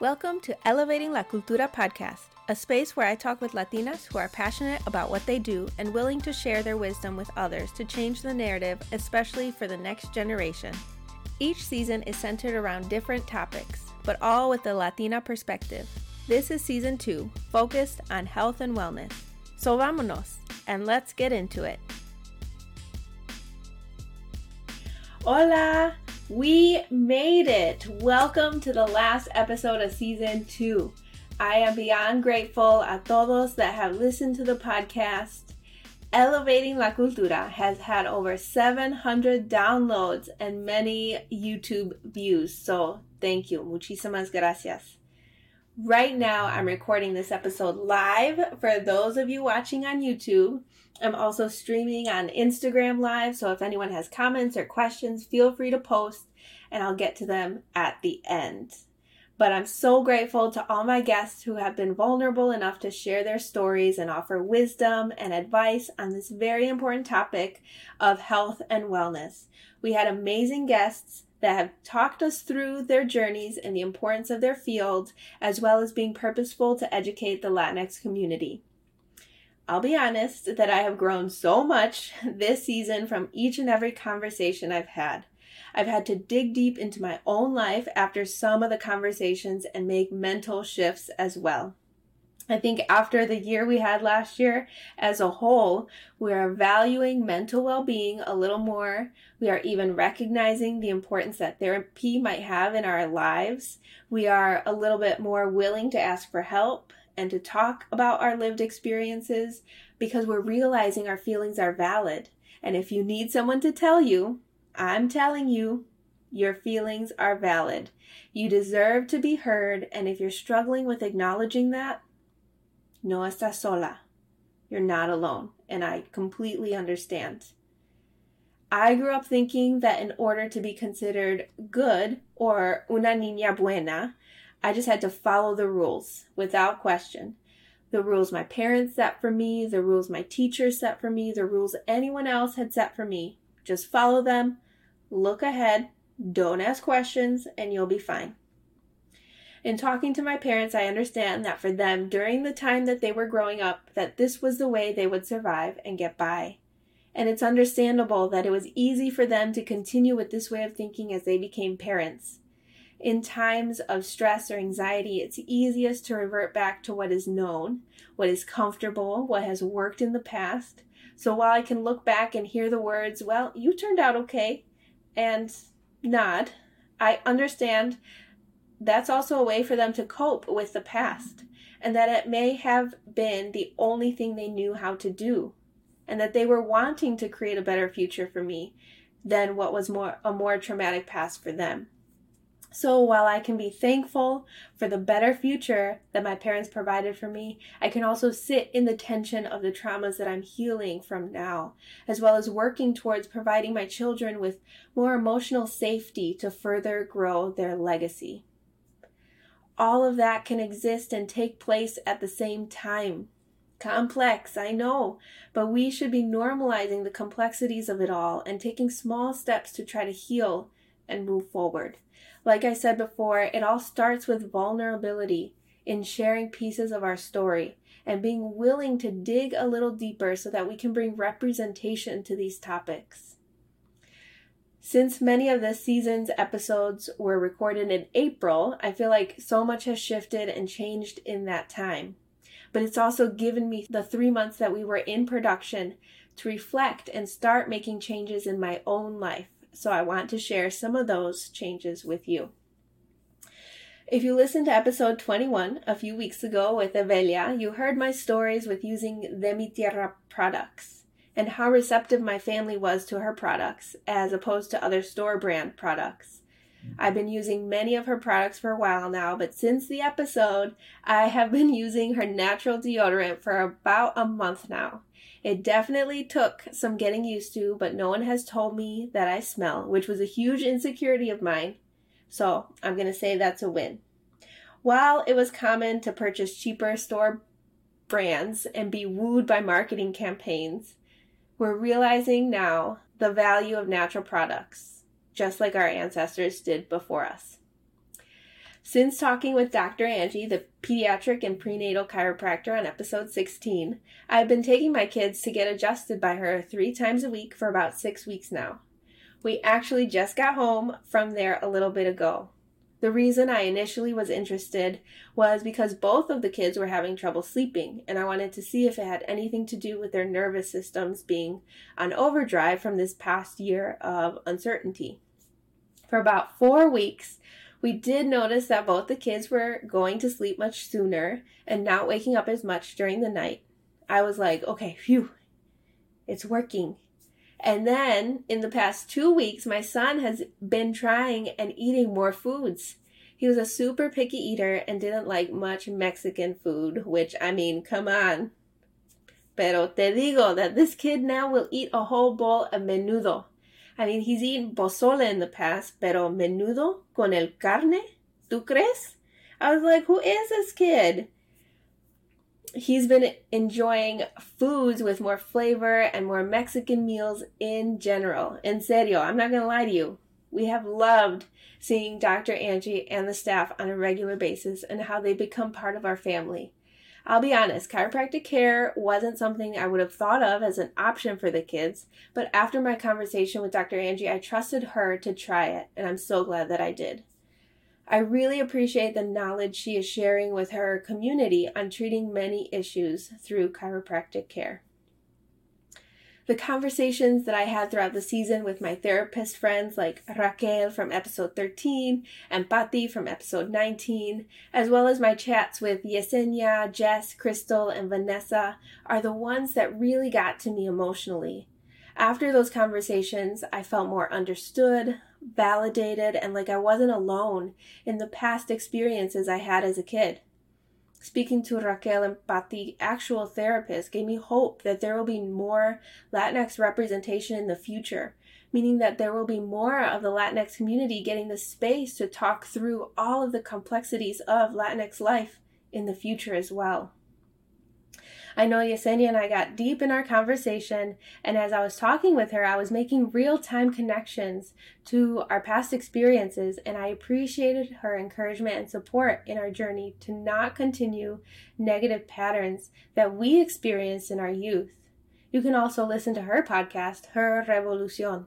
Welcome to Elevating La Cultura podcast, a space where I talk with Latinas who are passionate about what they do and willing to share their wisdom with others to change the narrative, especially for the next generation. Each season is centered around different topics, but all with a Latina perspective. This is season two, focused on health and wellness. So vámonos, and let's get into it. Hola! We made it! Welcome to the last episode of season two. I am beyond grateful a todos that have listened to the podcast. Elevating La Cultura has had over 700 downloads and many YouTube views. So thank you. Muchísimas gracias. Right now, I'm recording this episode live for those of you watching on YouTube. I'm also streaming on Instagram Live, so if anyone has comments or questions, feel free to post and I'll get to them at the end. But I'm so grateful to all my guests who have been vulnerable enough to share their stories and offer wisdom and advice on this very important topic of health and wellness. We had amazing guests that have talked us through their journeys and the importance of their field, as well as being purposeful to educate the Latinx community. I'll be honest that I have grown so much this season from each and every conversation I've had. I've had to dig deep into my own life after some of the conversations and make mental shifts as well. I think after the year we had last year as a whole, we are valuing mental well being a little more. We are even recognizing the importance that therapy might have in our lives. We are a little bit more willing to ask for help and to talk about our lived experiences because we're realizing our feelings are valid. And if you need someone to tell you, I'm telling you, your feelings are valid. You deserve to be heard, and if you're struggling with acknowledging that, no estás sola. You're not alone, and I completely understand. I grew up thinking that in order to be considered good or una niña buena, I just had to follow the rules without question. The rules my parents set for me, the rules my teachers set for me, the rules anyone else had set for me. Just follow them, look ahead, don't ask questions, and you'll be fine. In talking to my parents, I understand that for them, during the time that they were growing up, that this was the way they would survive and get by. And it's understandable that it was easy for them to continue with this way of thinking as they became parents. In times of stress or anxiety, it's easiest to revert back to what is known, what is comfortable, what has worked in the past. So while I can look back and hear the words, well, you turned out okay, and nod, I understand that's also a way for them to cope with the past, and that it may have been the only thing they knew how to do, and that they were wanting to create a better future for me than what was more a more traumatic past for them. So while I can be thankful for the better future that my parents provided for me, I can also sit in the tension of the traumas that I'm healing from now, as well as working towards providing my children with more emotional safety to further grow their legacy. All of that can exist and take place at the same time. Complex, I know, but we should be normalizing the complexities of it all and taking small steps to try to heal and move forward. Like I said before, it all starts with vulnerability in sharing pieces of our story and being willing to dig a little deeper so that we can bring representation to these topics. Since many of this season's episodes were recorded in April, I feel like so much has shifted and changed in that time. But it's also given me the three months that we were in production to reflect and start making changes in my own life so I want to share some of those changes with you. If you listened to episode 21 a few weeks ago with Evelia, you heard my stories with using De Mi Tierra products and how receptive my family was to her products as opposed to other store brand products. I've been using many of her products for a while now, but since the episode, I have been using her natural deodorant for about a month now. It definitely took some getting used to, but no one has told me that I smell, which was a huge insecurity of mine. So I'm going to say that's a win. While it was common to purchase cheaper store brands and be wooed by marketing campaigns, we're realizing now the value of natural products, just like our ancestors did before us. Since talking with Dr. Angie, the pediatric and prenatal chiropractor on episode 16, I've been taking my kids to get adjusted by her three times a week for about six weeks now. We actually just got home from there a little bit ago. The reason I initially was interested was because both of the kids were having trouble sleeping, and I wanted to see if it had anything to do with their nervous systems being on overdrive from this past year of uncertainty. For about four weeks, we did notice that both the kids were going to sleep much sooner and not waking up as much during the night. I was like, okay, phew, it's working. And then in the past two weeks, my son has been trying and eating more foods. He was a super picky eater and didn't like much Mexican food, which, I mean, come on. Pero te digo that this kid now will eat a whole bowl of menudo. I mean, he's eaten pozole in the past, pero menudo con el carne? ¿Tú crees? I was like, who is this kid? He's been enjoying foods with more flavor and more Mexican meals in general. En serio, I'm not going to lie to you. We have loved seeing Dr. Angie and the staff on a regular basis and how they become part of our family. I'll be honest, chiropractic care wasn't something I would have thought of as an option for the kids, but after my conversation with Dr. Angie, I trusted her to try it, and I'm so glad that I did. I really appreciate the knowledge she is sharing with her community on treating many issues through chiropractic care. The conversations that I had throughout the season with my therapist friends like Raquel from episode 13 and Patti from episode 19, as well as my chats with Yesenia, Jess, Crystal, and Vanessa, are the ones that really got to me emotionally. After those conversations, I felt more understood, validated, and like I wasn't alone in the past experiences I had as a kid. Speaking to Raquel and Patti, actual therapist, gave me hope that there will be more Latinx representation in the future, meaning that there will be more of the Latinx community getting the space to talk through all of the complexities of Latinx life in the future as well. I know Yesenia and I got deep in our conversation, and as I was talking with her, I was making real time connections to our past experiences, and I appreciated her encouragement and support in our journey to not continue negative patterns that we experienced in our youth. You can also listen to her podcast, Her Revolucion.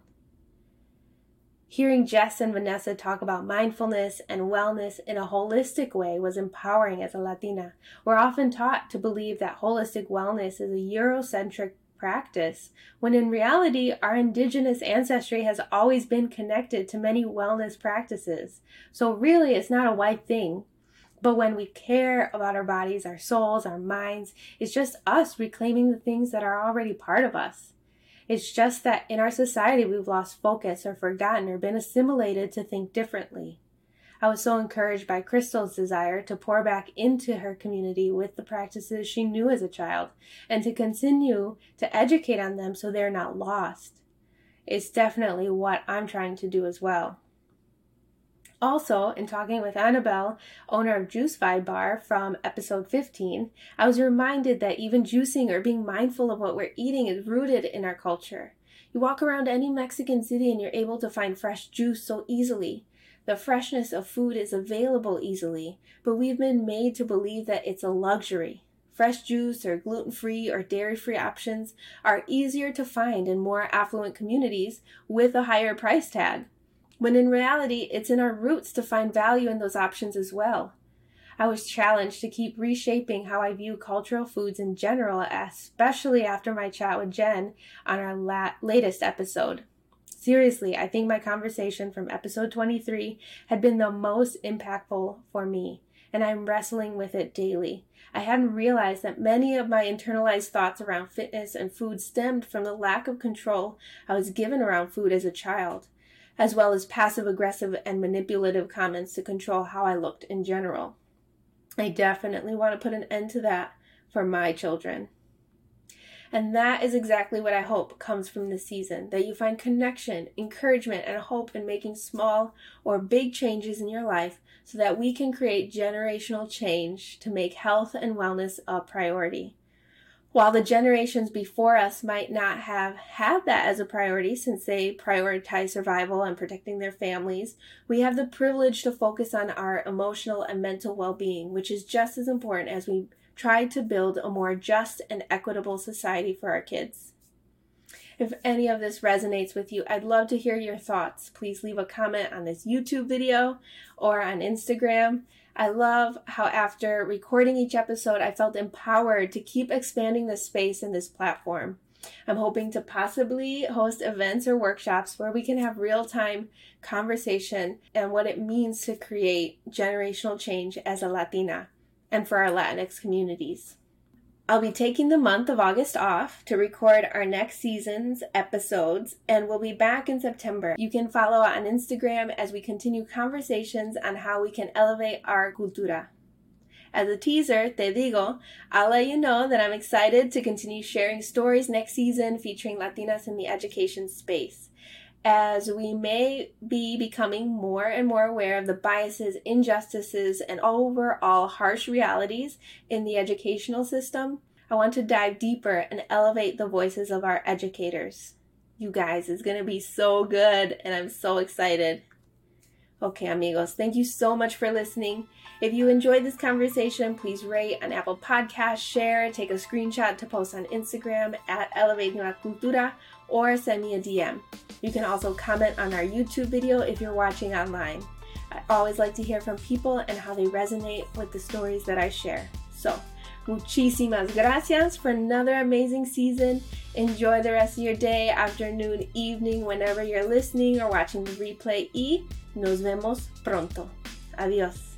Hearing Jess and Vanessa talk about mindfulness and wellness in a holistic way was empowering as a Latina. We're often taught to believe that holistic wellness is a Eurocentric practice, when in reality, our indigenous ancestry has always been connected to many wellness practices. So, really, it's not a white thing. But when we care about our bodies, our souls, our minds, it's just us reclaiming the things that are already part of us. It's just that in our society we've lost focus or forgotten or been assimilated to think differently. I was so encouraged by Crystal's desire to pour back into her community with the practices she knew as a child and to continue to educate on them so they're not lost. It's definitely what I'm trying to do as well. Also, in talking with Annabelle, owner of Juice Vibe Bar from episode 15, I was reminded that even juicing or being mindful of what we're eating is rooted in our culture. You walk around any Mexican city and you're able to find fresh juice so easily. The freshness of food is available easily, but we've been made to believe that it's a luxury. Fresh juice or gluten free or dairy free options are easier to find in more affluent communities with a higher price tag when in reality, it's in our roots to find value in those options as well. I was challenged to keep reshaping how I view cultural foods in general, especially after my chat with Jen on our la- latest episode. Seriously, I think my conversation from episode 23 had been the most impactful for me, and I'm wrestling with it daily. I hadn't realized that many of my internalized thoughts around fitness and food stemmed from the lack of control I was given around food as a child as well as passive aggressive and manipulative comments to control how I looked in general. I definitely want to put an end to that for my children. And that is exactly what I hope comes from this season that you find connection, encouragement, and hope in making small or big changes in your life so that we can create generational change to make health and wellness a priority. While the generations before us might not have had that as a priority since they prioritize survival and protecting their families, we have the privilege to focus on our emotional and mental well being, which is just as important as we try to build a more just and equitable society for our kids. If any of this resonates with you, I'd love to hear your thoughts. Please leave a comment on this YouTube video or on Instagram. I love how after recording each episode, I felt empowered to keep expanding the space in this platform. I'm hoping to possibly host events or workshops where we can have real time conversation and what it means to create generational change as a Latina and for our Latinx communities. I'll be taking the month of August off to record our next season's episodes, and we'll be back in September. You can follow on Instagram as we continue conversations on how we can elevate our cultura. As a teaser, te digo, I'll let you know that I'm excited to continue sharing stories next season featuring Latinas in the education space as we may be becoming more and more aware of the biases, injustices, and overall harsh realities in the educational system, I want to dive deeper and elevate the voices of our educators. You guys, it's going to be so good, and I'm so excited. Okay, amigos, thank you so much for listening. If you enjoyed this conversation, please rate on Apple Podcasts, share, take a screenshot to post on Instagram at Elevating La Cultura, or send me a DM. You can also comment on our YouTube video if you're watching online. I always like to hear from people and how they resonate with the stories that I share. So, muchísimas gracias for another amazing season. Enjoy the rest of your day, afternoon, evening, whenever you're listening or watching the replay. Y nos vemos pronto. Adiós.